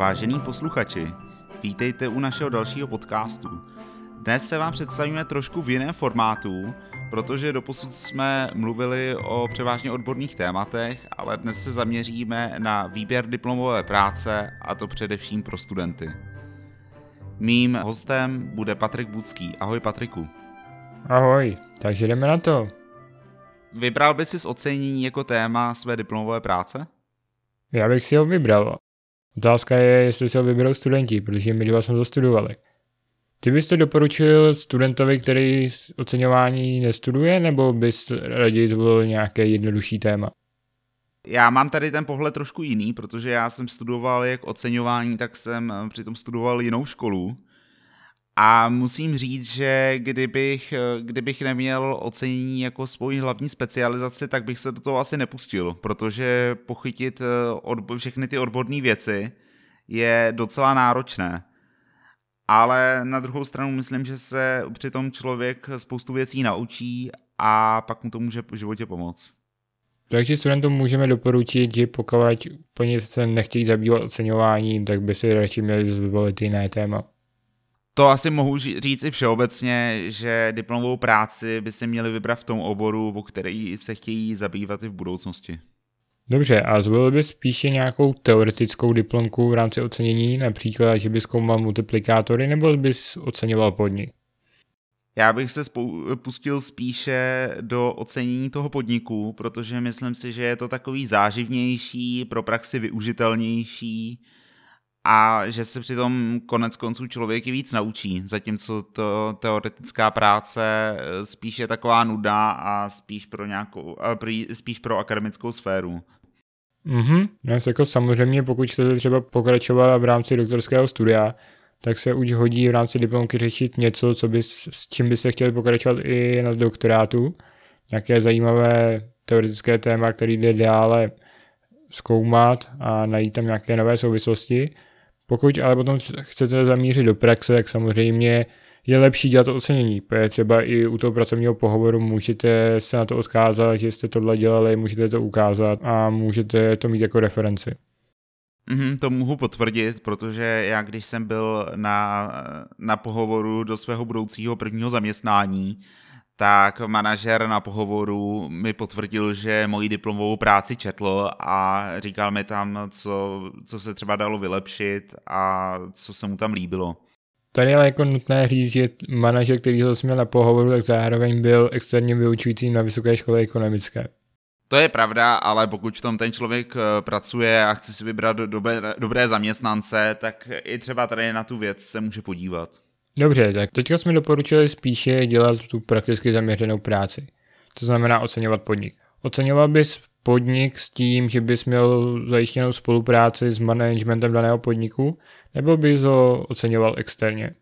Vážení posluchači, vítejte u našeho dalšího podcastu. Dnes se vám představíme trošku v jiném formátu, protože doposud jsme mluvili o převážně odborných tématech, ale dnes se zaměříme na výběr diplomové práce a to především pro studenty. Mým hostem bude Patrik Budský. Ahoj Patriku. Ahoj, takže jdeme na to. Vybral by si ocenění jako téma své diplomové práce? Já bych si ho vybral. Otázka je, jestli si ho vyberou studenti, protože my dva jsme to studovali. Ty bys to doporučil studentovi, který oceňování nestuduje, nebo bys raději zvolil nějaké jednodušší téma? Já mám tady ten pohled trošku jiný, protože já jsem studoval jak oceňování, tak jsem přitom studoval jinou školu. A musím říct, že kdybych, kdybych neměl ocenění jako svoji hlavní specializaci, tak bych se do toho asi nepustil, protože pochytit odbo- všechny ty odborné věci je docela náročné. Ale na druhou stranu myslím, že se přitom člověk spoustu věcí naučí a pak mu to může v životě pomoct. Takže studentům můžeme doporučit, že pokud po se nechtějí zabývat oceňováním, tak by si radši měli zvolit jiné téma. To asi mohu říct i všeobecně, že diplomovou práci by si měli vybrat v tom oboru, o který se chtějí zabývat i v budoucnosti. Dobře, a zvolil bys spíše nějakou teoretickou diplomku v rámci ocenění, například, že bys zkoumal multiplikátory, nebo bys oceňoval podnik? Já bych se pustil spíše do ocenění toho podniku, protože myslím si, že je to takový záživnější, pro praxi využitelnější a že se přitom konec konců člověk i víc naučí, zatímco to teoretická práce spíš je taková nuda a spíš pro nějakou, spíš pro akademickou sféru. Mhm, no, jako samozřejmě pokud chcete třeba pokračovat v rámci doktorského studia, tak se už hodí v rámci diplomky řešit něco, co by, s čím byste chtěli pokračovat i na doktorátu. Nějaké zajímavé teoretické téma, který jde dále zkoumat a najít tam nějaké nové souvislosti. Pokud ale potom chcete zamířit do praxe, tak samozřejmě je lepší dělat to ocenění, protože třeba i u toho pracovního pohovoru můžete se na to odkázat, že jste tohle dělali, můžete to ukázat a můžete to mít jako referenci. Mm, to mohu potvrdit, protože já když jsem byl na, na pohovoru do svého budoucího prvního zaměstnání, tak manažer na pohovoru mi potvrdil, že moji diplomovou práci četl a říkal mi tam, co, co se třeba dalo vylepšit a co se mu tam líbilo. Tady je jako nutné říct, že manažer, který ho měl na pohovoru, tak zároveň byl externě vyučujícím na Vysoké škole ekonomické. To je pravda, ale pokud v tom ten člověk eh, pracuje a chce si vybrat dobré, dobré zaměstnance, tak i třeba tady na tu věc se může podívat. Dobře, tak teďka jsme doporučili spíše dělat tu prakticky zaměřenou práci. To znamená oceňovat podnik. Oceňoval bys podnik s tím, že bys měl zajištěnou spolupráci s managementem daného podniku, nebo bys ho oceňoval externě?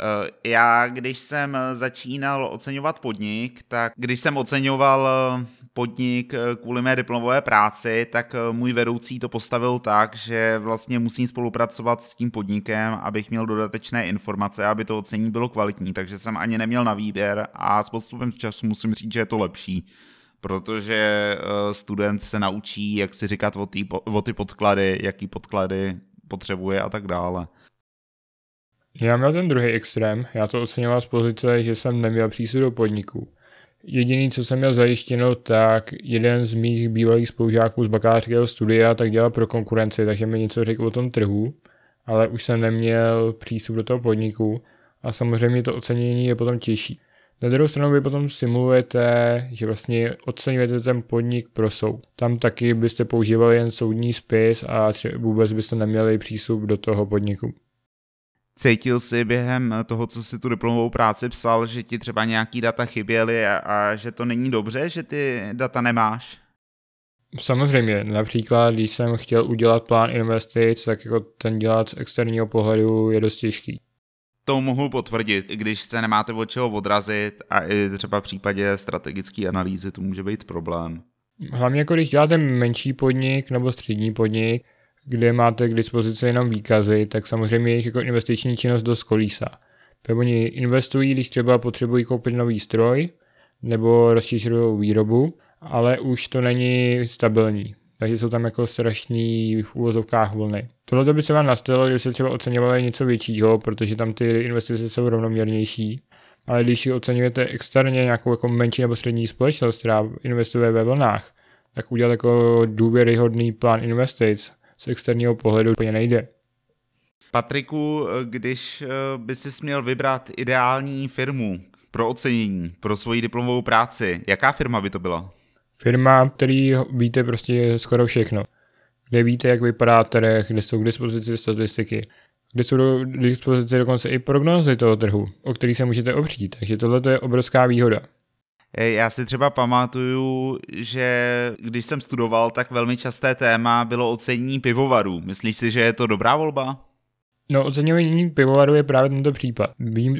Eh, já, když jsem začínal oceňovat podnik, tak když jsem oceňoval eh, podnik eh, kvůli mé diplomové práci, tak můj vedoucí to postavil tak, že vlastně musím spolupracovat s tím podnikem, abych měl dodatečné informace, aby to ocení bylo kvalitní, takže jsem ani neměl na výběr a s podstupem času musím říct, že je to lepší protože student se naučí, jak si říkat o, tý, o ty podklady, jaký podklady potřebuje a tak dále. Já měl ten druhý extrém, já to oceňoval z pozice, že jsem neměl přístup do podniku. Jediný, co jsem měl zajištěno, tak jeden z mých bývalých spolužáků z bakalářského studia tak dělal pro konkurenci, takže mi něco řekl o tom trhu, ale už jsem neměl přístup do toho podniku a samozřejmě to ocenění je potom těžší. Na druhou stranu vy potom simulujete, že vlastně oceňujete ten podnik pro soud. Tam taky byste používali jen soudní spis a vůbec byste neměli přístup do toho podniku. Cítil jsi během toho, co si tu diplomovou práci psal, že ti třeba nějaký data chyběly a, a že to není dobře, že ty data nemáš? Samozřejmě, například když jsem chtěl udělat plán investic, tak jako ten dělat z externího pohledu je dost těžký. To mohu potvrdit, když se nemáte od čeho odrazit a i třeba v případě strategické analýzy to může být problém. Hlavně jako když děláte menší podnik nebo střední podnik, kde máte k dispozici jenom výkazy, tak samozřejmě jejich jako investiční činnost dost kolísá. Protože oni investují, když třeba potřebují koupit nový stroj nebo rozšířují výrobu, ale už to není stabilní. takže jsou tam jako strašný v úvozovkách vlny. Tohle by se vám nastalo, když se třeba oceňovalo něco většího, protože tam ty investice jsou rovnoměrnější. Ale když oceňujete externě nějakou jako menší nebo střední společnost, která investuje ve vlnách, tak udělat jako důvěryhodný plán investic z externího pohledu úplně nejde. Patriku, když eh, by si měl vybrat ideální firmu pro ocenění, pro svoji diplomovou práci, jaká firma by to byla? Firma, který víte prostě skoro všechno. Kde víte, jak vypadá trh, kde jsou k dispozici statistiky, kde jsou k dispozici dokonce i prognózy toho trhu, o který se můžete opřít. Takže tohle je obrovská výhoda. Já si třeba pamatuju, že když jsem studoval, tak velmi časté téma bylo ocenění pivovarů. Myslíš si, že je to dobrá volba? No, oceňování pivovaru je právě tento případ.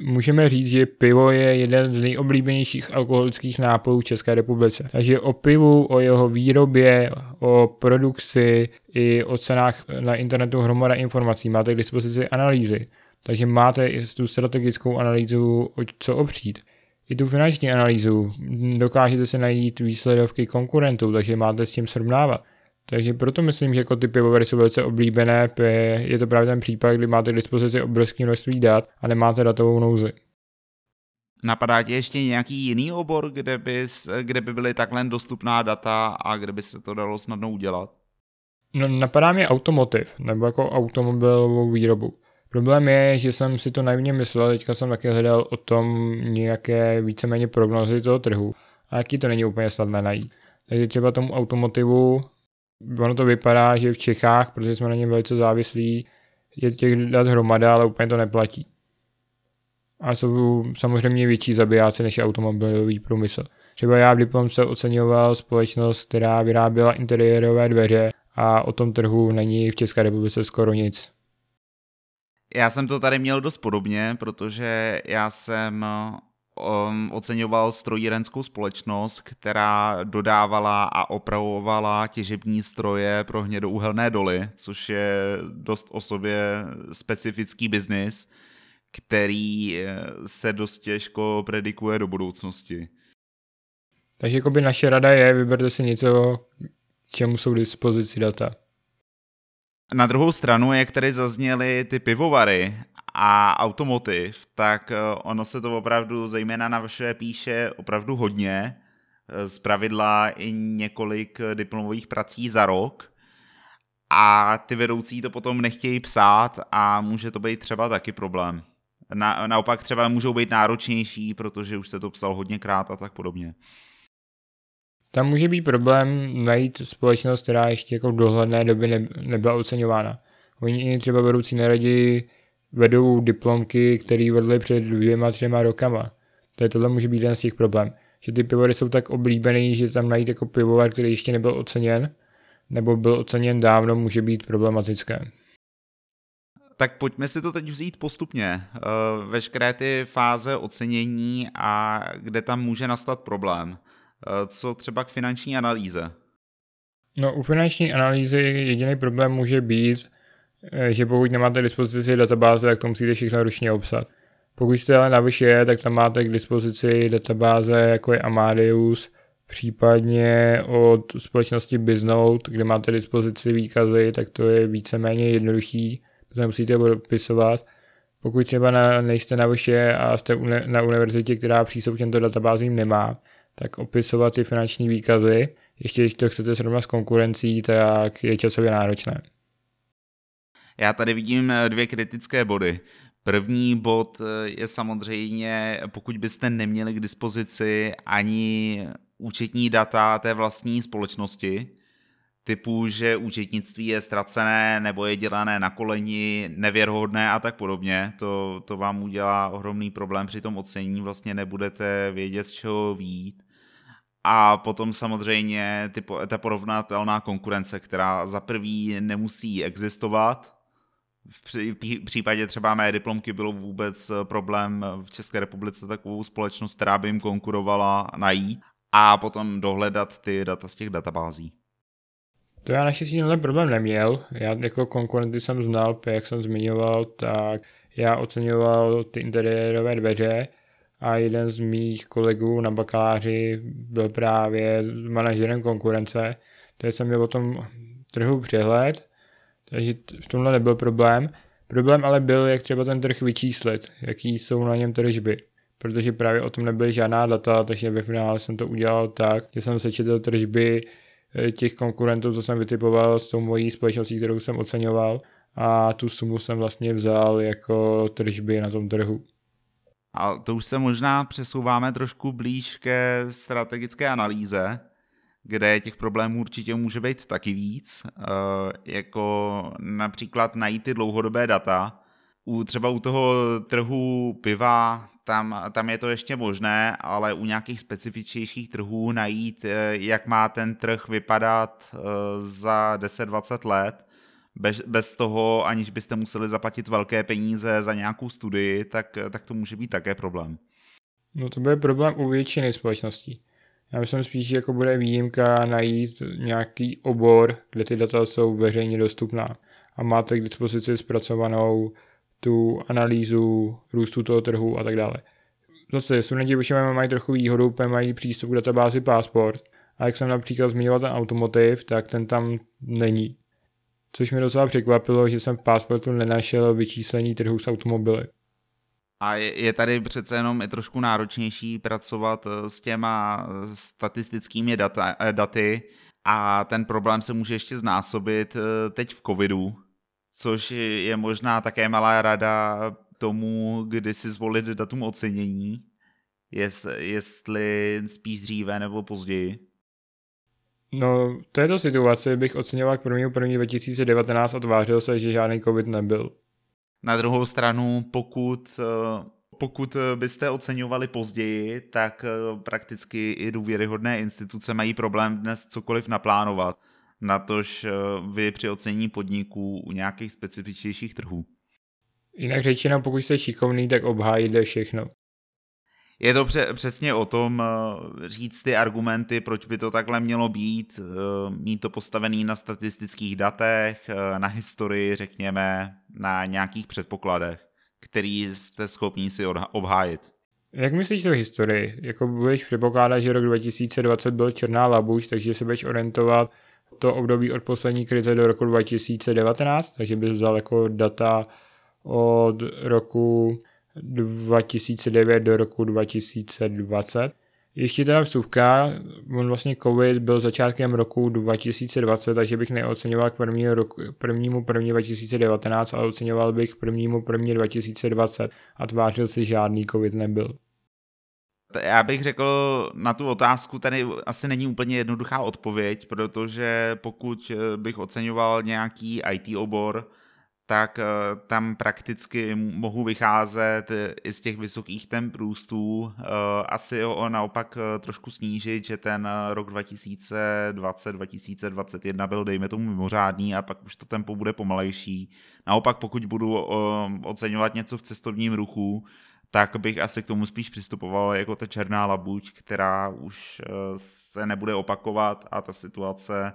Můžeme říct, že pivo je jeden z nejoblíbenějších alkoholických nápojů v České republice. Takže o pivu, o jeho výrobě, o produkci i o cenách na internetu hromada informací. Máte k dispozici analýzy, takže máte i tu strategickou analýzu, co opřít. I tu finanční analýzu, dokážete se najít výsledovky konkurentů, takže máte s tím srovnávat. Takže proto myslím, že jako ty pivovary jsou velice oblíbené, je to právě ten případ, kdy máte k dispozici obrovské množství dat a nemáte datovou nouzi. Napadá ti ještě nějaký jiný obor, kde, bys, kde by byly takhle dostupná data a kde by se to dalo snadno udělat? No, napadá mě automotiv, nebo jako automobilovou výrobu. Problém je, že jsem si to naivně myslel, teďka jsem taky hledal o tom nějaké víceméně prognozy toho trhu a jaký to není úplně snadné najít. Takže třeba tomu automotivu ono to vypadá, že v Čechách, protože jsme na něm velice závislí, je těch dat hromada, ale úplně to neplatí. A jsou samozřejmě větší zabijáci než automobilový průmysl. Třeba já v diplomce oceňoval společnost, která vyráběla interiérové dveře a o tom trhu není v České republice skoro nic. Já jsem to tady měl dost podobně, protože já jsem um, oceňoval strojírenskou společnost, která dodávala a opravovala těžební stroje pro hnědouhelné doly, což je dost o sobě specifický biznis, který eh, se dost těžko predikuje do budoucnosti. Takže by naše rada je, vyberte si něco, čemu jsou k dispozici data. Na druhou stranu, jak tady zazněly ty pivovary a automotiv, tak eh, ono se to opravdu, zejména na vaše píše, opravdu hodně. Eh, z pravidla i několik diplomových prací za rok. A ty vedoucí to potom nechtějí psát a může to být třeba taky problém. Na, naopak třeba můžou být náročnější, protože už se to psal hodněkrát a tak podobně. Tam může být problém najít společnost, která ještě jako v dohledné době ne, nebyla oceňována. Oni třeba vedoucí neradi vedou diplomky, které vedly před dvěma, třema rokama. To je tohle může být jeden z těch problém. Že ty pivovary jsou tak oblíbený, že tam najít jako pivovar, který ještě nebyl oceněn, nebo byl oceněn dávno, může být problematické. Tak pojďme si to teď vzít postupně. Eh, veškeré ty fáze ocenění a kde tam může nastat problém. Eh, co třeba k finanční analýze? No u finanční analýzy jediný problém může být, Eh, že pokud nemáte k dispozici databáze, tak to musíte všechno ručně obsat. Pokud jste ale na vyššie, tak tam máte k dispozici databáze jako je Amadeus, případně od společnosti Biznote, kde máte dispozici výkazy, tak to je víceméně jednodušší, protože musíte opisovat. Pokud třeba na, nejste na vyššie a jste na univerzitě, která přístup k těmto databázím nemá, tak opisovat ty finanční výkazy, ještě když to chcete srovnat s konkurencí, tak je časově náročné. Já tady vidím eh, dvě kritické body. První bod eh, je samozřejmě, pokud byste neměli k dispozici ani účetní data té vlastní společnosti, typu, že účetnictví je ztracené nebo je dělané na koleni, nevěrhodné a tak podobně, to, to vám udělá ohromný problém při tom ocenění, vlastně nebudete vědět, z čeho výjít. A potom samozřejmě ty, ta porovnatelná konkurence, která za prvý nemusí existovat, v případě třeba mé diplomky bylo vůbec eh, problém v České republice takovou společnost, která by jim konkurovala najít a potom dohledat ty data z těch databází. To já naštěstí tenhle problém neměl. Já jako konkurenty jsem znal, jak jsem zmiňoval, tak já oceňoval ty interiérové dveře a jeden z mých kolegů na bakaláři byl právě manažerem konkurence, tady jsem měl o tom trhu přehled, takže v tomhle nebyl problém. Problém ale byl, jak třeba ten trh vyčíslit, jaký jsou na něm tržby, protože právě o tom nebyly žádná data, takže ve finále jsem to udělal tak, že jsem sečetl tržby eh, těch konkurentů, co jsem vytipoval s tou mojí společností, kterou jsem oceňoval a tu sumu jsem vlastně vzal jako tržby na tom trhu. A to už se možná přesouváme trošku blíž ke strategické analýze, kde těch problémů určitě může být taky víc, eh, jako například najít ty dlouhodobé data. U, třeba u toho trhu piva, tam, tam je to ještě možné, ale u nějakých specifičnějších trhů najít, eh, jak má ten trh vypadat eh, za 10-20 let, bez, bez toho, aniž byste museli zaplatit velké peníze za nějakou studii, tak, tak to může být také problém. No to bude problém u většiny společností. Já myslím spíš, že jako bude výjimka najít nějaký obor, kde ty data jsou veřejně dostupná a máte k dispozici zpracovanou tu analýzu růstu toho trhu a tak dále. Zase studenti většinou mají trochu výhodu, protože mají přístup k databázi Passport a jak jsem například zmiňoval ten automotiv, tak ten tam není. Což mě docela překvapilo, že jsem v Passportu nenašel vyčíslení trhu s automobily. A je, je tady přece jenom i trošku náročnější pracovat eh, s těma eh, statistickými data, eh, daty a ten problém se může ještě znásobit teď v covidu, což je možná také malá rada tomu, kdy si zvolit datum ocenění, jest, jestli spíš dříve nebo později. No, v této situaci bych oceňoval k 1. 1. 2019 a tvářil se, že žádný covid nebyl. Na druhou stranu, pokud, eh, pokud byste oceňovali později, tak eh, prakticky i důvěryhodné instituce mají problém dnes cokoliv naplánovat, natož eh, vy při ocenění podniků u nějakých specifičnějších trhů. Jinak řečeno, pokud jste šikovný, tak obhájíte všechno. Je to pře- přesně o tom říct ty argumenty, proč by to takhle mělo být, mít to postavený na statistických datech, na historii, řekněme, na nějakých předpokladech, který jste schopni si obhájit. Jak myslíš to historii? Jako budeš předpokládat, že rok 2020 byl černá labuť, takže se budeš orientovat to období od poslední krize do roku 2019, takže bys vzal jako data od roku 2009 do roku 2020. Ještě teda vstupka, on vlastně COVID byl začátkem roku 2020, takže bych neoceňoval k prvního roku, prvnímu první 2019, ale oceňoval bych prvnímu první 2020 a tvářil si žádný COVID nebyl. Já bych řekl na tu otázku, tady asi není úplně jednoduchá odpověď, protože pokud bych oceňoval nějaký IT obor, tak eh, tam prakticky mohu vycházet i z těch vysokých temp růstů. Eh, asi ho naopak eh, trošku snížit, že ten rok 2020-2021 byl dejme tomu mimořádný a pak už to tempo bude pomalejší. Naopak pokud budu oceňovat něco v cestovním ruchu, tak bych asi k tomu spíš přistupoval jako ta černá labuť, která už se nebude opakovat a ta situace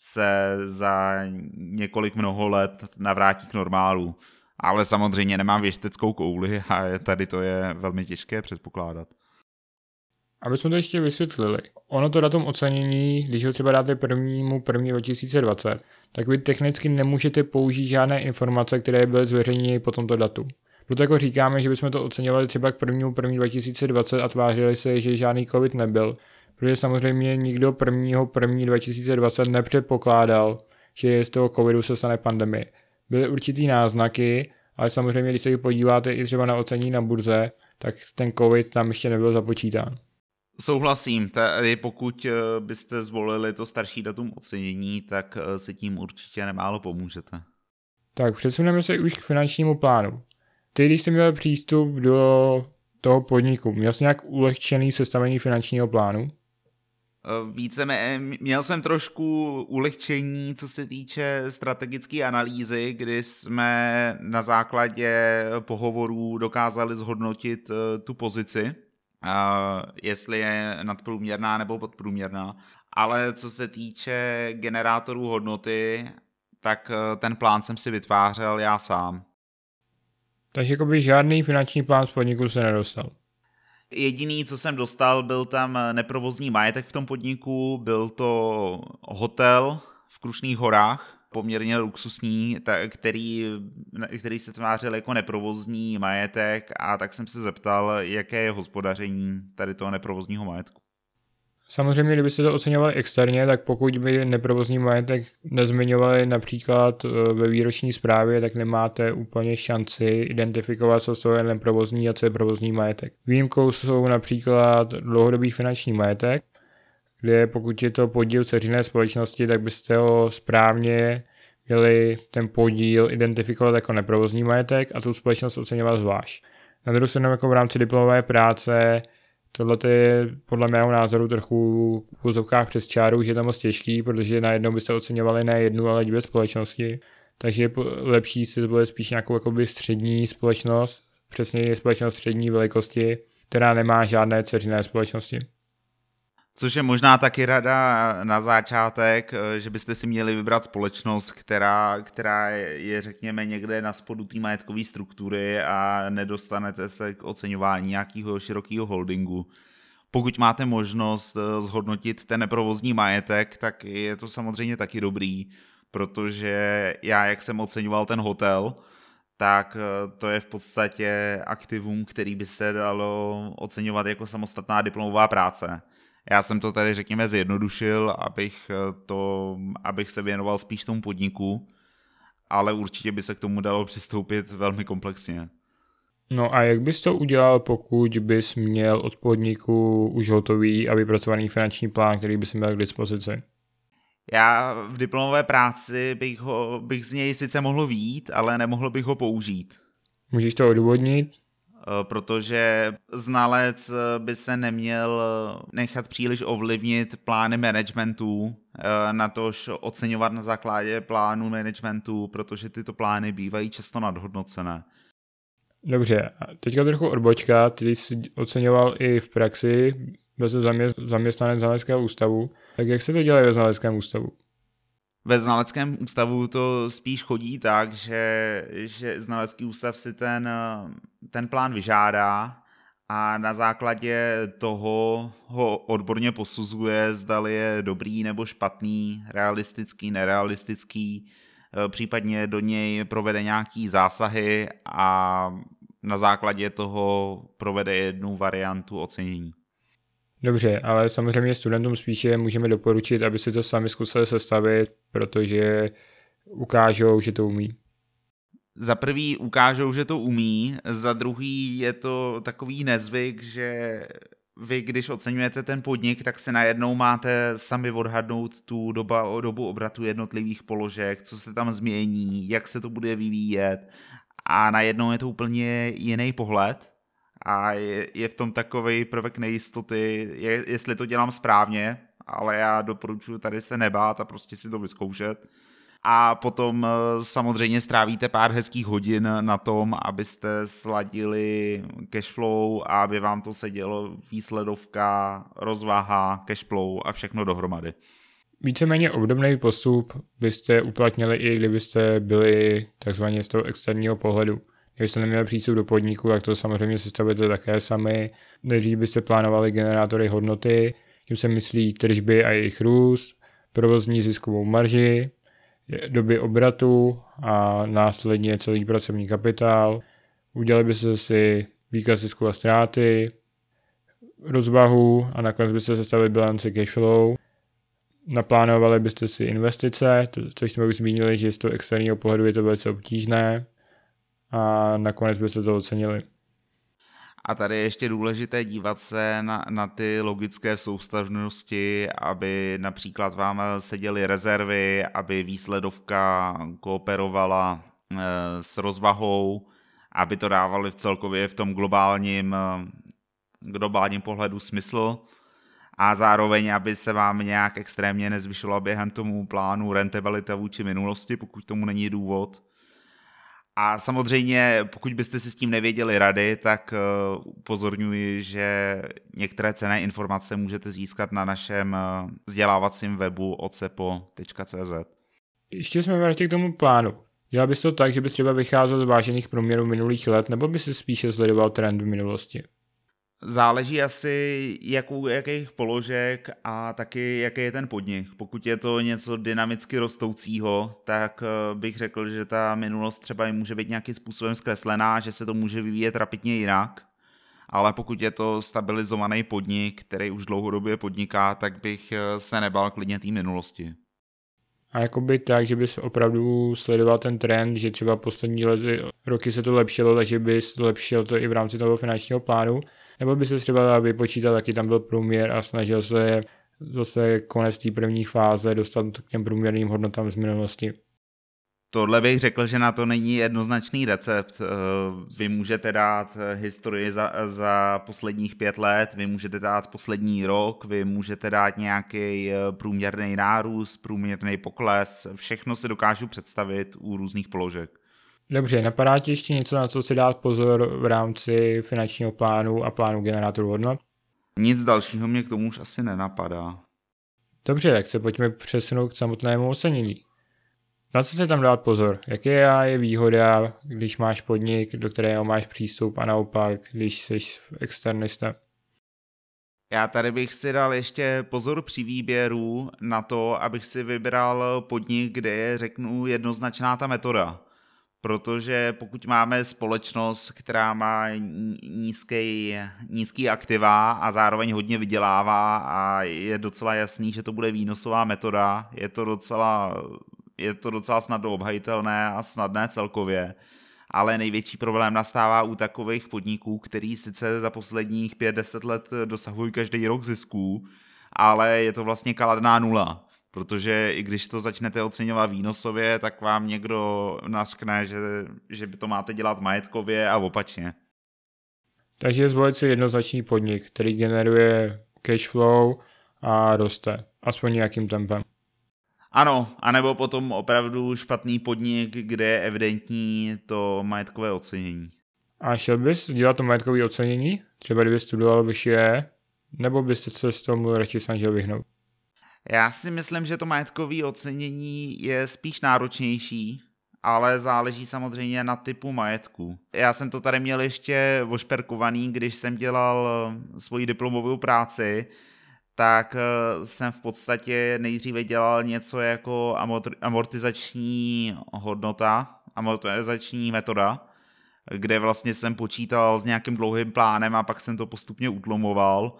se za několik mnoho let navrátí k normálu. Ale samozřejmě nemám věšteckou kouli a tady to je velmi těžké předpokládat. Aby jsme to ještě vysvětlili, ono to datum ocenění, když ho třeba dáte prvnímu první 2020, tak vy technicky nemůžete použít žádné informace, které byly zveřejněny po tomto datu. Proto jako říkáme, že bychom to oceňovali třeba k prvnímu první 2020 a tvářili se, že žádný covid nebyl, protože samozřejmě nikdo prvního první 2020 nepředpokládal, že z toho covidu se stane pandemie. Byly určitý náznaky, ale samozřejmě, když se podíváte i třeba na ocení na burze, tak ten covid tam ještě nebyl započítán. Souhlasím, tady pokud eh, byste zvolili to starší datum ocenění, tak eh, se tím určitě nemálo pomůžete. Tak přesuneme se už k finančnímu plánu. Ty, když jsi měl přístup do toho podniku, měl jsi nějak ulehčený sestavení finančního plánu? Eh, více měl jsem trošku ulehčení, co se týče strategické analýzy, kdy jsme na základě pohovorů dokázali zhodnotit eh, tu pozici, jestli je nadprůměrná nebo podprůměrná. Ale co se týče generátorů hodnoty, tak eh, ten plán jsem si vytvářel já sám. Takže by žádný finanční plán z podniku se nedostal. Jediný, co jsem dostal, byl tam neprovozní majetek v tom podniku, byl to hotel v Krušných horách, poměrně luxusní, který, který se tvářil jako neprovozní majetek a tak jsem se zeptal, jaké je hospodaření tady toho neprovozního majetku. Samozřejmě, kdybyste to oceňovali externě, tak pokud by neprovozní majetek nezmiňovali například e, ve výroční zprávě, tak nemáte úplně šanci identifikovat, co je neprovozní a co je provozní majetek. Výjimkou jsou například dlouhodobý finanční majetek, kde pokud je to podíl ceřiné společnosti, tak byste ho správně měli ten podíl identifikovat jako neprovozní majetek a tu společnost oceňovat zvlášť. Na druhou stranu jako v rámci diplomové práce Tohle je podle mého názoru trochu v úzovkách přes čáru, že je to moc těžký, protože najednou byste oceňovali ne jednu, ale dvě společnosti. Takže je lepší si zvolit spíš nějakou jakoby střední společnost, přesně společnost střední velikosti, která nemá žádné ceřiné společnosti. Což je možná taky rada na začátek, eh, že byste si měli vybrat společnost, která, která je, řekněme, někde na spodu té majetkové struktury a nedostanete se k oceňování nějakého širokého holdingu. Pokud máte možnost eh, zhodnotit ten neprovozní majetek, tak je to samozřejmě taky dobrý, protože já, jak jsem oceňoval ten hotel, tak eh, to je v podstatě aktivum, který by se dalo oceňovat jako samostatná diplomová práce já jsem to tady, řekněme, zjednodušil, abych, eh, to, abych se věnoval spíš tomu podniku, ale určitě by se k tomu dalo přistoupit velmi komplexně. No a jak bys to udělal, pokud bys měl od podniku už hotový a vypracovaný finanční plán, který bys měl k dispozici? Já v diplomové práci bych, ho, bych z něj sice mohl vít, ale nemohl bych ho použít. Můžeš to odůvodnit? Eh, protože znalec eh, by se neměl eh, nechat příliš ovlivnit plány managementu, na tož oceňovat na základě plánu managementu, protože tyto plány bývají často nadhodnocené. Dobře, teďka trochu odbočka, ty jsi oceňoval i v praxi, byl jsi zaměstnanec znaleckého ústavu, tak jak se to dělá ve znaleckém ústavu? Ve znaleckém ústavu to spíš chodí tak, že, že znalecký ústav si ten, ten plán vyžádá a na základě toho ho odborně posuzuje, zdali je dobrý nebo špatný, realistický, nerealistický, e, případně do něj provede nějaký zásahy a na základě toho provede jednu variantu ocenění. Dobře, ale samozřejmě studentům spíše můžeme doporučit, aby si to sami zkusili sestavit, protože ukážou, že to umí. Za prvý ukážou, že to umí, za druhý je to takový nezvyk, že vy, když oceňujete ten podnik, tak se najednou máte sami odhadnout tu doba, dobu obratu jednotlivých položek, co se tam změní, jak se to bude vyvíjet a najednou je to úplně jiný pohled a je, je v tom takový prvek nejistoty, je, jestli to dělám správně, ale já doporučuji tady se nebát a prostě si to vyzkoušet. A potom eh, samozřejmě strávíte pár hezkých hodin na tom, abyste sladili cashflow a aby vám to sedělo výsledovka, rozvaha, cashflow a všechno dohromady. Víceméně obdobný postup byste uplatnili i kdybyste byli takzvaně z toho externího pohledu. Kdybyste neměli přístup do podniku, tak to samozřejmě sestavujete také sami. Nejdřív byste plánovali generátory hodnoty, tím se myslí tržby a jejich růst, provozní ziskovou marži, doby obratu a následně celý pracovní kapitál. Udělali byste si výkaz zisku a ztráty, rozvahu a nakonec byste sestavili bilanci cashflow. Naplánovali byste si investice, což jsme už zmínili, že z toho externího pohledu je to velice obtížné a nakonec byste to ocenili. A tady je ještě důležité dívat se na, na ty logické soustavnosti, aby například vám seděly rezervy, aby výsledovka kooperovala e, s rozvahou, aby to dávali v celkově v tom globálním, e, globálním pohledu smysl a zároveň, aby se vám nějak extrémně nezvyšovala během tomu plánu rentabilita vůči minulosti, pokud tomu není důvod a samozřejmě, pokud byste si s tím nevěděli rady, tak eh, upozorňuji, že některé cené informace můžete získat na našem eh, vzdělávacím webu ocepo.cz. Ještě jsme vrátili k tomu plánu. Dělal bys to tak, že bys třeba vycházel z vážených průměrů minulých let, nebo bys si spíše sledoval trend v minulosti? Záleží asi, jakou, jakých položek a taky jaký je ten podnik. Pokud je to něco dynamicky rostoucího, tak eh, bych řekl, že ta minulost třeba může být nějakým způsobem zkreslená, že se to může vyvíjet rapidně jinak. Ale pokud je to stabilizovaný podnik, který už dlouhodobě podniká, tak bych eh, se nebal klidně té minulosti. A jakoby tak, že bys opravdu sledoval ten trend, že třeba poslední roky se to lepšilo, takže bys lepšil to i v rámci toho finančního plánu, nebo by se třeba vypočítal, jaký tam byl průměr a snažil se zase konec té první fáze dostat k těm průměrným hodnotám z minulosti. Tohle bych řekl, že na to není jednoznačný recept. Eh, vy můžete dát historii za, za posledních pět let, vy můžete dát poslední rok, vy můžete dát nějaký eh, průměrný nárůst, průměrný pokles, všechno si dokážu představit u různých položek. Dobře, napadá ti ještě něco, na co si dát pozor v rámci finančního plánu a plánu generátoru hodnot? Nic dalšího mě k tomu už asi nenapadá. Dobře, tak se pojďme přesunout k samotnému ocenění. Na co se tam dát pozor? Jaké je výhoda, když máš podnik, do kterého máš přístup a naopak, když jsi externista? Já tady bych si dal ještě pozor při výběru na to, abych si vybral podnik, kde je, řeknu, jednoznačná ta metoda protože pokud máme společnost, která má nízký, nízký aktiva a zároveň hodně vydělává a je docela jasný, že to bude výnosová metoda, je to docela, je to docela snadno obhajitelné a snadné celkově, ale největší problém nastává u takových podniků, který sice za posledních 5-10 let dosahují každý rok zisků, ale je to vlastně kladná nula protože i když to začnete oceňovat výnosově, tak vám někdo naskne, že, že by to máte dělat majetkově a opačně. Takže zvolit si jednoznačný podnik, který generuje cash flow a roste, aspoň nějakým tempem. Ano, anebo potom opravdu špatný podnik, kde je evidentní to majetkové ocenění. A šel bys dělat to majetkové ocenění? Třeba kdyby studoval vyšší nebo byste se s tomu radši snažil vyhnout? Já si myslím, že to majetkové ocenění je spíš náročnější, ale záleží samozřejmě na typu majetku. Já jsem to tady měl ještě ošperkovaný, když jsem dělal eh, svoji diplomovou práci, tak eh, jsem v podstatě nejdříve dělal něco jako amortizační hodnota, amortizační metoda, kde vlastně jsem počítal s nějakým dlouhým plánem a pak jsem to postupně utlomoval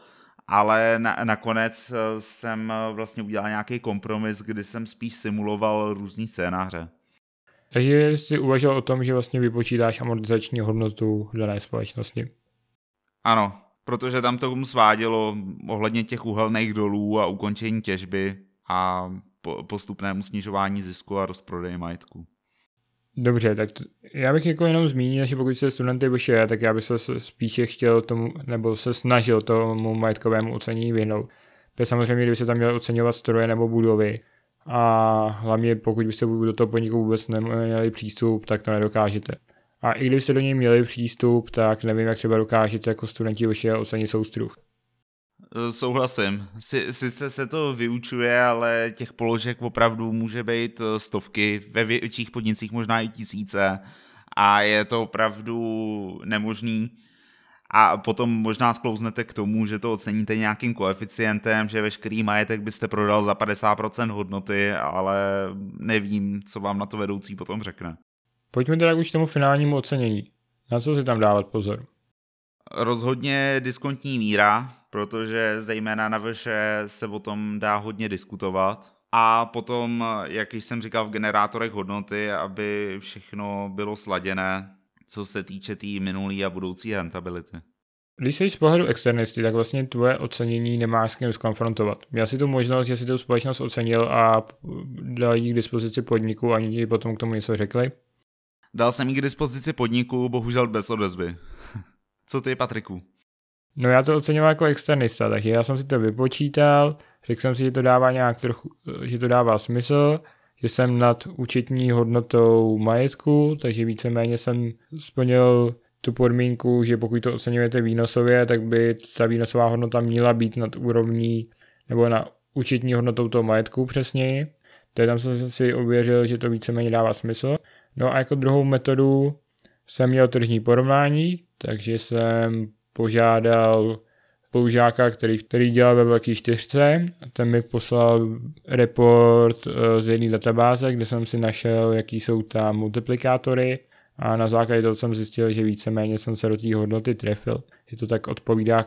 ale na, nakonec eh, jsem eh, vlastně udělal nějaký kompromis, kdy jsem spíš simuloval různý scénáře. Takže jsi uvažoval o tom, že vlastně vypočítáš amortizační hodnotu dané společnosti. Ano, protože tam to svádělo ohledně těch uhelných dolů a ukončení těžby a postupnému snižování zisku a rozprodeje majetku. Dobře, tak t- já bych jako jenom zmínil, že pokud se studenty vyšuje, tak já bych se spíše chtěl tomu, nebo se snažil tomu majetkovému ocenění vyhnout. To je samozřejmě, kdyby se tam měl oceňovat stroje nebo budovy. A hlavně pokud byste do toho podniku vůbec neměli přístup, tak to nedokážete. A i kdybyste do něj měli přístup, tak nevím, jak třeba dokážete jako studenti vyššího ocenit soustruh. Eh, souhlasím. Sice se to vyučuje, ale těch položek opravdu může být eh, stovky, ve větších podnicích možná i tisíce a je to opravdu nemožný. A potom možná sklouznete k tomu, že to oceníte nějakým koeficientem, že veškerý majetek byste prodal za 50% hodnoty, ale nevím, co vám na to vedoucí potom řekne. Pojďme teda už k tomu finálnímu ocenění. Na co si tam dávat pozor? Rozhodně diskontní míra, protože zejména na vše se o tom dá hodně diskutovat. A potom, jak jsem říkal, v generátorech hodnoty, aby všechno bylo sladěné, co se týče té tý minulý a budoucí rentability. Když jsi z pohledu externisty, tak vlastně tvoje ocenění nemáš s kým skonfrontovat. Měl si tu možnost, že si tu společnost ocenil a dal jí k dispozici podniku a oni ti potom k tomu něco řekli? Dal jsem jí k dispozici podniku, bohužel bez odezvy. Co ty, Patriku? No já to oceňoval jako externista, takže já jsem si to vypočítal, řekl jsem si, že to dává nějak trochu, že to dává smysl, že jsem nad účetní hodnotou majetku, takže víceméně jsem splnil tu podmínku, že pokud to oceňujete výnosově, tak by ta výnosová hodnota měla být nad úrovní nebo na účetní hodnotou toho majetku přesněji. Tady tam jsem si ověřil, že to víceméně dává smysl. No a jako druhou metodu jsem měl tržní porovnání, takže jsem požádal spolužáka, který, který dělal ve velké čtyřce. Ten mi poslal report eh, z jedné databáze, kde jsem si našel, jaký jsou tam multiplikátory a na základě toho jsem zjistil, že víceméně jsem se do té hodnoty trefil. Je to tak odpovídá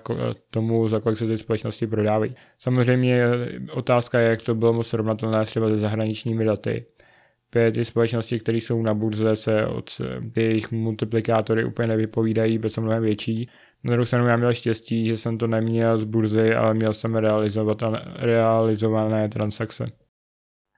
tomu, za kolik se ty společnosti prodávají. Samozřejmě otázka je, jak to bylo moc srovnatelné třeba se zahraničními daty. Ty společnosti, které jsou na burze, se od jejich multiplikátory úplně nevypovídají, bez jsou mnohem větší. Na druhou stranu já měl štěstí, že jsem to neměl z burzy, ale měl jsem realizovat realizované transakce.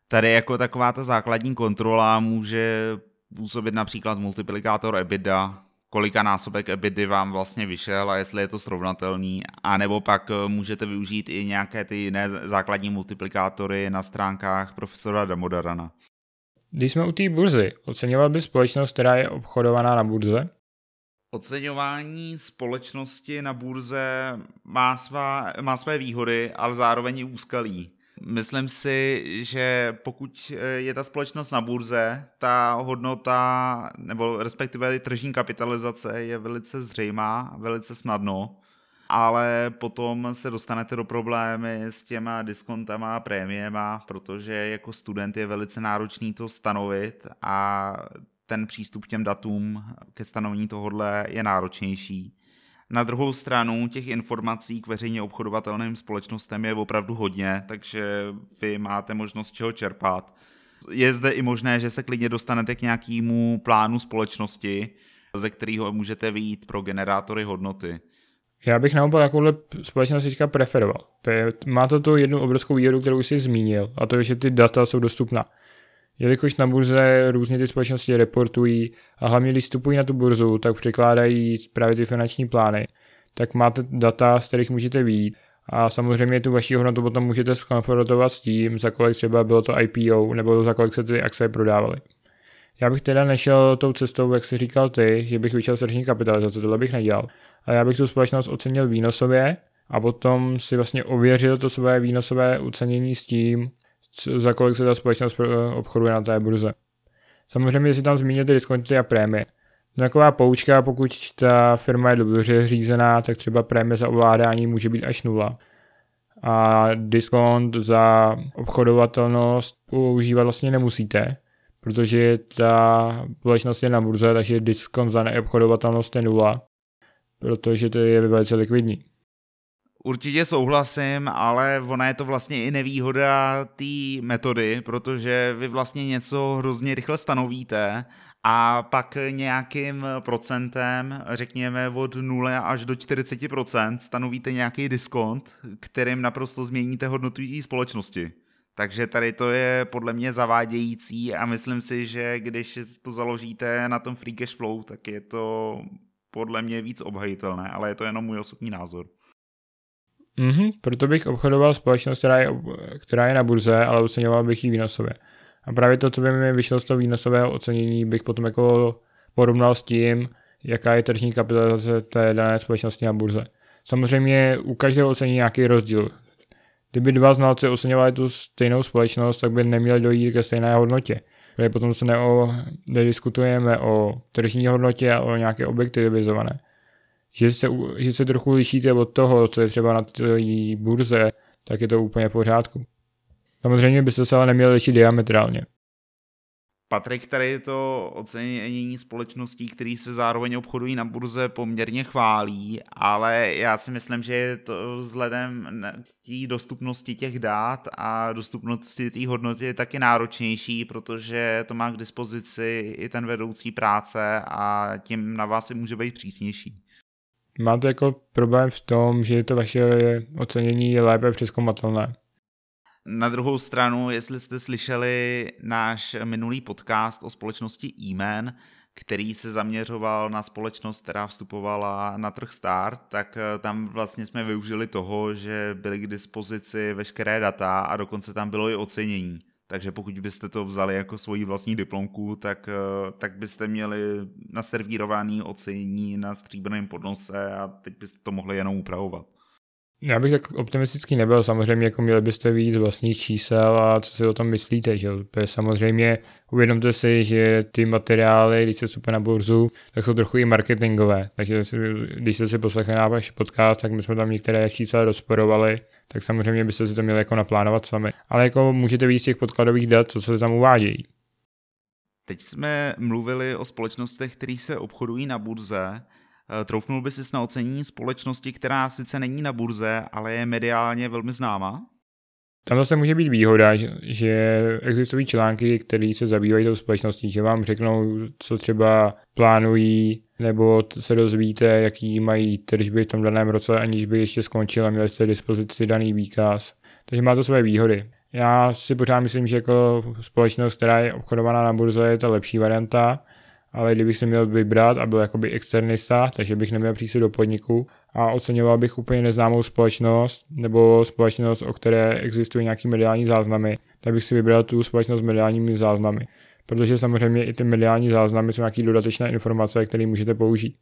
Tady jako taková ta základní kontrola může působit například multiplikátor EBITDA, kolika násobek EBITDA vám vlastně vyšel a jestli je to srovnatelný, a nebo pak eh, můžete využít i nějaké ty jiné základní multiplikátory na stránkách profesora Damodarana. Když jsme u té burzy, oceňoval by společnost, která je obchodovaná na burze? Oceňování společnosti na burze má, svá, má své výhody, ale zároveň i úskalí. Myslím si, že pokud je ta společnost na burze, ta hodnota, nebo respektive tržní kapitalizace je velice zřejmá, velice snadno, ale potom se dostanete do problémy s těma diskontama a prémiema, protože jako student je velice náročný to stanovit a ten přístup k těm datům ke stanovení tohohle je náročnější. Na druhou stranu těch informací k veřejně obchodovatelným společnostem je opravdu hodně, takže vy máte možnost čeho čerpat. Je zde i možné, že se klidně dostanete k nějakému plánu společnosti, ze kterého můžete vyjít pro generátory hodnoty. Já bych naopak takovouhle společnost teďka preferoval. Má to tu jednu obrovskou výhodu, kterou jsi zmínil, a to je, že ty data jsou dostupná. Jelikož na burze různě ty společnosti reportují a hlavně když vstupují na tu burzu, tak překládají právě ty finanční plány, tak máte data, z kterých můžete výjít a samozřejmě tu vaši hodnotu potom můžete skonfrontovat s tím, za kolik třeba bylo to IPO nebo za kolik se ty akcie prodávaly. Já bych teda nešel tou cestou, jak jsi říkal ty, že bych vyšel z tržní kapitalizace, tohle bych nedělal. A já bych tu společnost ocenil výnosově a potom si vlastně ověřil to své výnosové ucenění s tím, za kolik se ta společnost obchoduje na té burze. Samozřejmě si tam zmínil ty diskonty a prémie. Taková poučka, pokud ta firma je dobře řízená, tak třeba prémie za ovládání může být až nula. A diskont za obchodovatelnost používat vlastně nemusíte, protože ta společnost je na burze, takže diskont za neobchodovatelnost je nula, protože to je velice likvidní. Určitě souhlasím, ale ona je to vlastně i nevýhoda té metody, protože vy vlastně něco hrozně rychle stanovíte a pak nějakým procentem, řekněme od 0 až do 40%, stanovíte nějaký diskont, kterým naprosto změníte hodnotu společnosti. Takže tady to je podle mě zavádějící a myslím si, že když to založíte na tom free cash flow, tak je to podle mě víc obhajitelné, ale je to jenom můj osobní názor. Mm-hmm, proto bych obchodoval společnost, která je, která je na burze, ale oceňoval bych ji výnosově. A právě to, co by mi vyšlo z toho výnosového ocenění, bych potom jako porovnal s tím, jaká je tržní kapitalizace té dané společnosti na burze. Samozřejmě u každého ocenění nějaký rozdíl. Kdyby dva znalci oceňovali tu stejnou společnost, tak by neměli dojít ke stejné hodnotě. Protože potom se neo, nediskutujeme o tržní hodnotě a o nějaké objektivizované že se, že se trochu lišíte od toho, co je třeba na té burze, tak je to úplně v pořádku. Samozřejmě byste se ale neměli lišit diametrálně. Patrik tady to ocenění společností, které se zároveň obchodují na burze, poměrně chválí, ale já si myslím, že je to vzhledem k té dostupnosti těch dát a dostupnosti té hodnoty taky náročnější, protože to má k dispozici i ten vedoucí práce a tím na vás i může být přísnější. Máte jako problém v tom, že to vaše ocenění je lépe přeskomatelné. Na druhou stranu, jestli jste slyšeli náš minulý podcast o společnosti e který se zaměřoval na společnost, která vstupovala na trh Start, tak eh, tam vlastně jsme využili toho, že byly k dispozici veškeré data a dokonce tam bylo i ocenění. Takže pokud byste to vzali jako svoji vlastní diplomku, tak, eh, tak byste měli naservírovaný ocenění na stříbrném podnose a teď byste to mohli jenom upravovat. Já bych tak optimistický nebyl, samozřejmě jako měli byste víc vlastních čísel a co si o tom myslíte, že samozřejmě uvědomte si, že ty materiály, když se vstupuje na burzu, tak jsou trochu i marketingové, takže když jste si poslechli na váš podcast, tak my jsme tam některé čísla rozporovali, tak samozřejmě byste si to měli jako naplánovat sami. Ale jako můžete víc těch podkladových dat, co se tam uvádějí. Teď jsme mluvili o společnostech, které se obchodují na burze. Eh, troufnul by si na ocenění společnosti, která sice není na burze, ale je mediálně velmi známá? Tam zase může být výhoda, že existují články, které se zabývají tou společností, že vám řeknou, co třeba plánují, nebo se dozvíte, jaký mají tržby v tom daném roce, aniž by ještě skončil a měli jste dispozici daný výkaz. Takže má to své výhody. Já si pořád myslím, že jako společnost, která je obchodovaná na burze, je ta lepší varianta, ale kdybych si měl vybrat a byl jakoby externista, takže bych neměl přijít do podniku a oceňoval bych úplně neznámou společnost nebo společnost, o které existují nějaký mediální záznamy, tak bych si vybral tu společnost s mediálními záznamy. Protože samozřejmě i ty mediální záznamy jsou nějaké dodatečné informace, které můžete použít.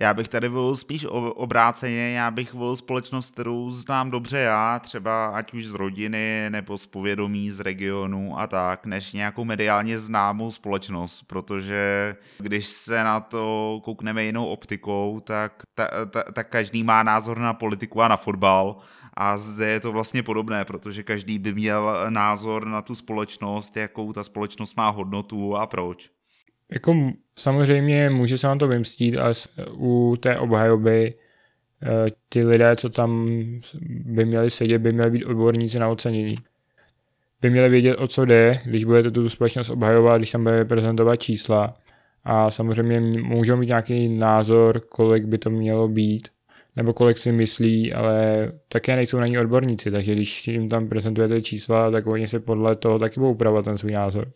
Já bych tady volil spíš obráceně, já bych volil společnost, kterou znám dobře já, třeba ať už z rodiny nebo z povědomí z regionu a tak, než nějakou mediálně známou společnost, protože když se na to koukneme jinou optikou, tak, ta, ta, tak každý má názor na politiku a na fotbal a zde je to vlastně podobné, protože každý by měl názor na tu společnost, jakou ta společnost má hodnotu a proč. Jako samozřejmě může se vám to vymstít, ale u té obhajoby eh, ty lidé, co tam by měli sedět, by měli být odborníci na ocenění. By měli vědět, o co jde, když budete tu společnost obhajovat, když tam budete prezentovat čísla. A samozřejmě můžou mít nějaký názor, kolik by to mělo být, nebo kolik si myslí, ale také nejsou na ní odborníci, takže když jim tam prezentujete čísla, tak oni se podle toho taky budou upravovat ten svůj názor.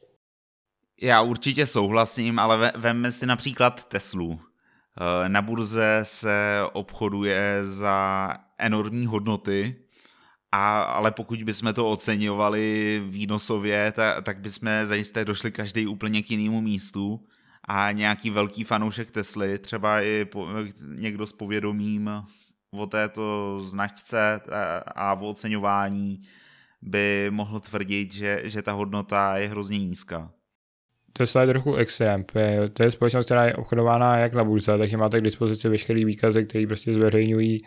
Já určitě souhlasím, ale vemme si například Teslu. Eh, na burze se obchoduje za enormní hodnoty, a, ale pokud bychom to oceňovali výnosově, tak, tak bychom zajisté došli každý úplně k jinému místu a nějaký velký fanoušek Tesly, třeba i po, někdo s povědomím o této značce a o oceňování by mohl tvrdit, že, že ta hodnota je hrozně nízká. Tesla je trochu extrém. To je společnost, která je obchodována jak na burze, takže máte k dispozici veškeré výkazy, které prostě zveřejňují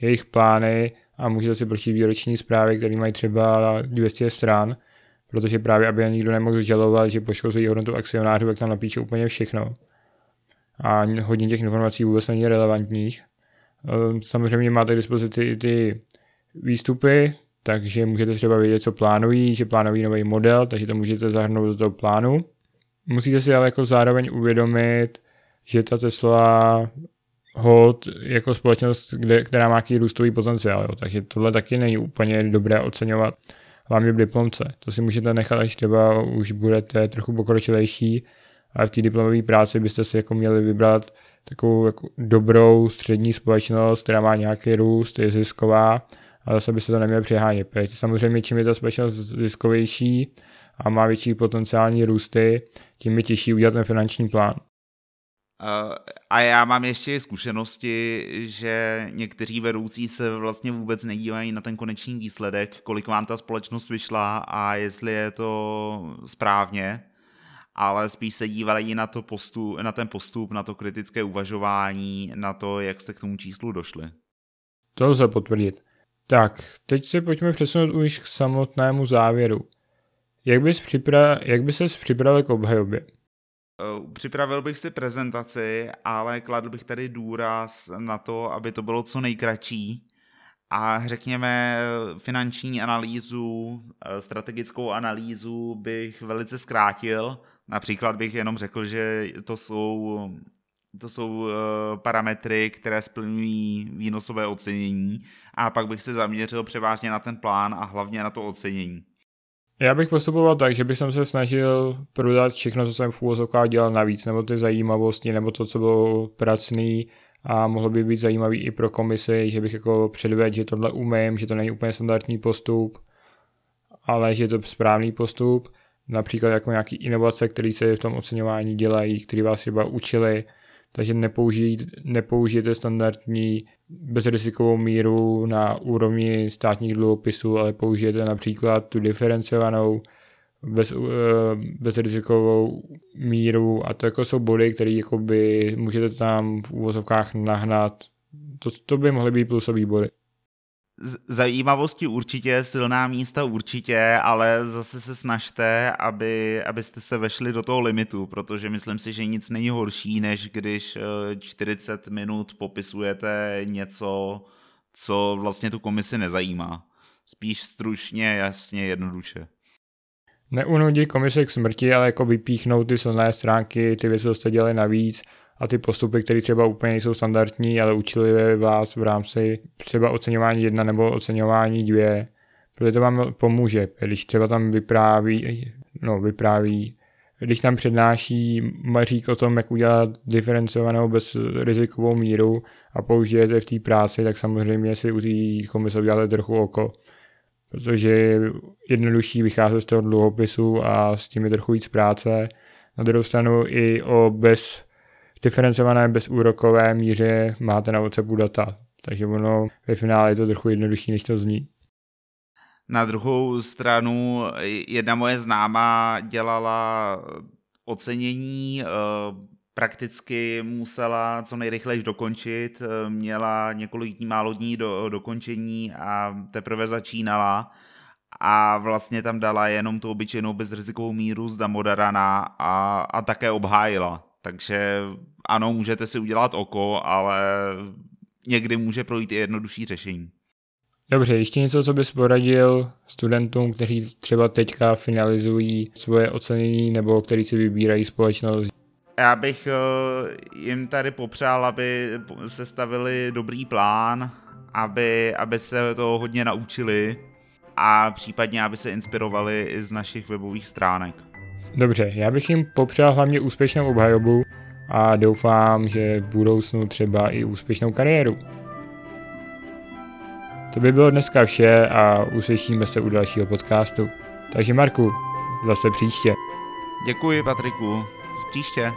jejich plány a můžete si pročít výroční zprávy, které mají třeba 200 stran, protože právě aby nikdo nemohl sdělovat, že poškozují hodnotu akcionářů, tak tam napíše úplně všechno. A hodně těch informací vůbec není relevantních. Ehm, samozřejmě máte k dispozici i ty výstupy, takže můžete třeba vědět, co plánují, že plánují nový model, takže to můžete zahrnout do toho plánu. Musíte si ale jako zároveň uvědomit, že ta Tesla hold jako společnost, kde, která má nějaký růstový potenciál, jo. takže tohle taky není úplně dobré oceňovat, hlavně v diplomce. To si můžete nechat, až třeba už budete trochu pokročilejší, ale v té diplomové práci byste si jako měli vybrat takovou jako dobrou střední společnost, která má nějaký růst, je zisková, ale zase by se to nemělo přehánět. Protože samozřejmě čím je ta společnost ziskovější a má větší potenciální růsty, tím je těžší udělat ten finanční plán. Uh, a já mám ještě zkušenosti, že někteří vedoucí se vlastně vůbec nedívají na ten konečný výsledek, kolik vám ta společnost vyšla a jestli je to správně, ale spíš se dívají na, to postup, na ten postup, na to kritické uvažování, na to, jak jste k tomu číslu došli. To lze potvrdit. Tak, teď se pojďme přesunout už k samotnému závěru. Jak bys, připra- jak bys ses připravil k obhajobě? Eh, připravil bych si prezentaci, ale kladl bych tady důraz na to, aby to bylo co nejkratší a řekněme finanční analýzu, eh, strategickou analýzu bych velice zkrátil. Například bych jenom řekl, že to jsou, to jsou eh, parametry, které splňují výnosové ocenění a pak bych se zaměřil převážně na ten plán a hlavně na to ocenění. Já bych postupoval tak, že bych se snažil prodat všechno, co jsem v úvozovkách dělal navíc, nebo ty zajímavosti, nebo to, co bylo pracný a mohlo by být zajímavý i pro komisi, že bych jako předvedl, že tohle umím, že to není úplně standardní postup, ale že je to správný postup, například jako nějaký inovace, které se v tom oceňování dělají, které vás třeba učili, takže nepoužijte, nepoužijte standardní bezrizikovou míru na úrovni státních dluhopisů, ale použijete například tu diferenciovanou bez, eh, bezrizikovou míru a to jako jsou body, které jakoby můžete tam v úvozovkách nahnat. To, to by mohly být plusové body zajímavosti určitě, silná místa určitě, ale zase se snažte, aby, abyste se vešli do toho limitu, protože myslím si, že nic není horší, než když 40 eh, minut popisujete něco, co vlastně tu komisi nezajímá. Spíš stručně, jasně, jednoduše. Neunudí komise k smrti, ale jako vypíchnout ty silné stránky, ty věci, co jste dělali navíc a ty postupy, které třeba úplně nejsou standardní, ale učili vás v rámci třeba oceňování jedna nebo oceňování dvě, protože to vám pomůže, když třeba tam vypráví, no vypráví, když tam přednáší Mařík o tom, jak udělat diferencovanou bezrizikovou míru a použijete v té práci, tak samozřejmě si u té komise uděláte trochu oko. Protože je jednodušší vycházet z toho dluhopisu a s tím je trochu víc práce. Na druhou stranu i o bez diferencované bezúrokové míře máte na WhatsAppu data. Takže ono ve finále je to trochu jednodušší, než to zní. Na druhou stranu jedna moje známá dělala ocenění, eh, prakticky musela co nejrychleji dokončit, eh, měla několik dní málo dní do dokončení a teprve začínala a vlastně tam dala jenom tu obyčejnou bezrizikovou míru z Damodarana a, a také obhájila. Takže ano, můžete si udělat oko, ale někdy může projít i jednodušší řešení. Dobře, ještě něco, co bys poradil studentům, kteří třeba teďka finalizují svoje ocenění nebo kteří si vybírají společnost? Já bych eh, jim tady popřál, aby se stavili dobrý plán, aby, aby se to hodně naučili a případně, aby se inspirovali i z našich webových stránek. Dobře, já bych jim popřál hlavně úspěšnou obhajobu a doufám, že v budoucnu třeba i úspěšnou kariéru. To by bylo dneska vše a uslyšíme se u dalšího podcastu. Takže Marku, zase příště. Děkuji Patriku, příště.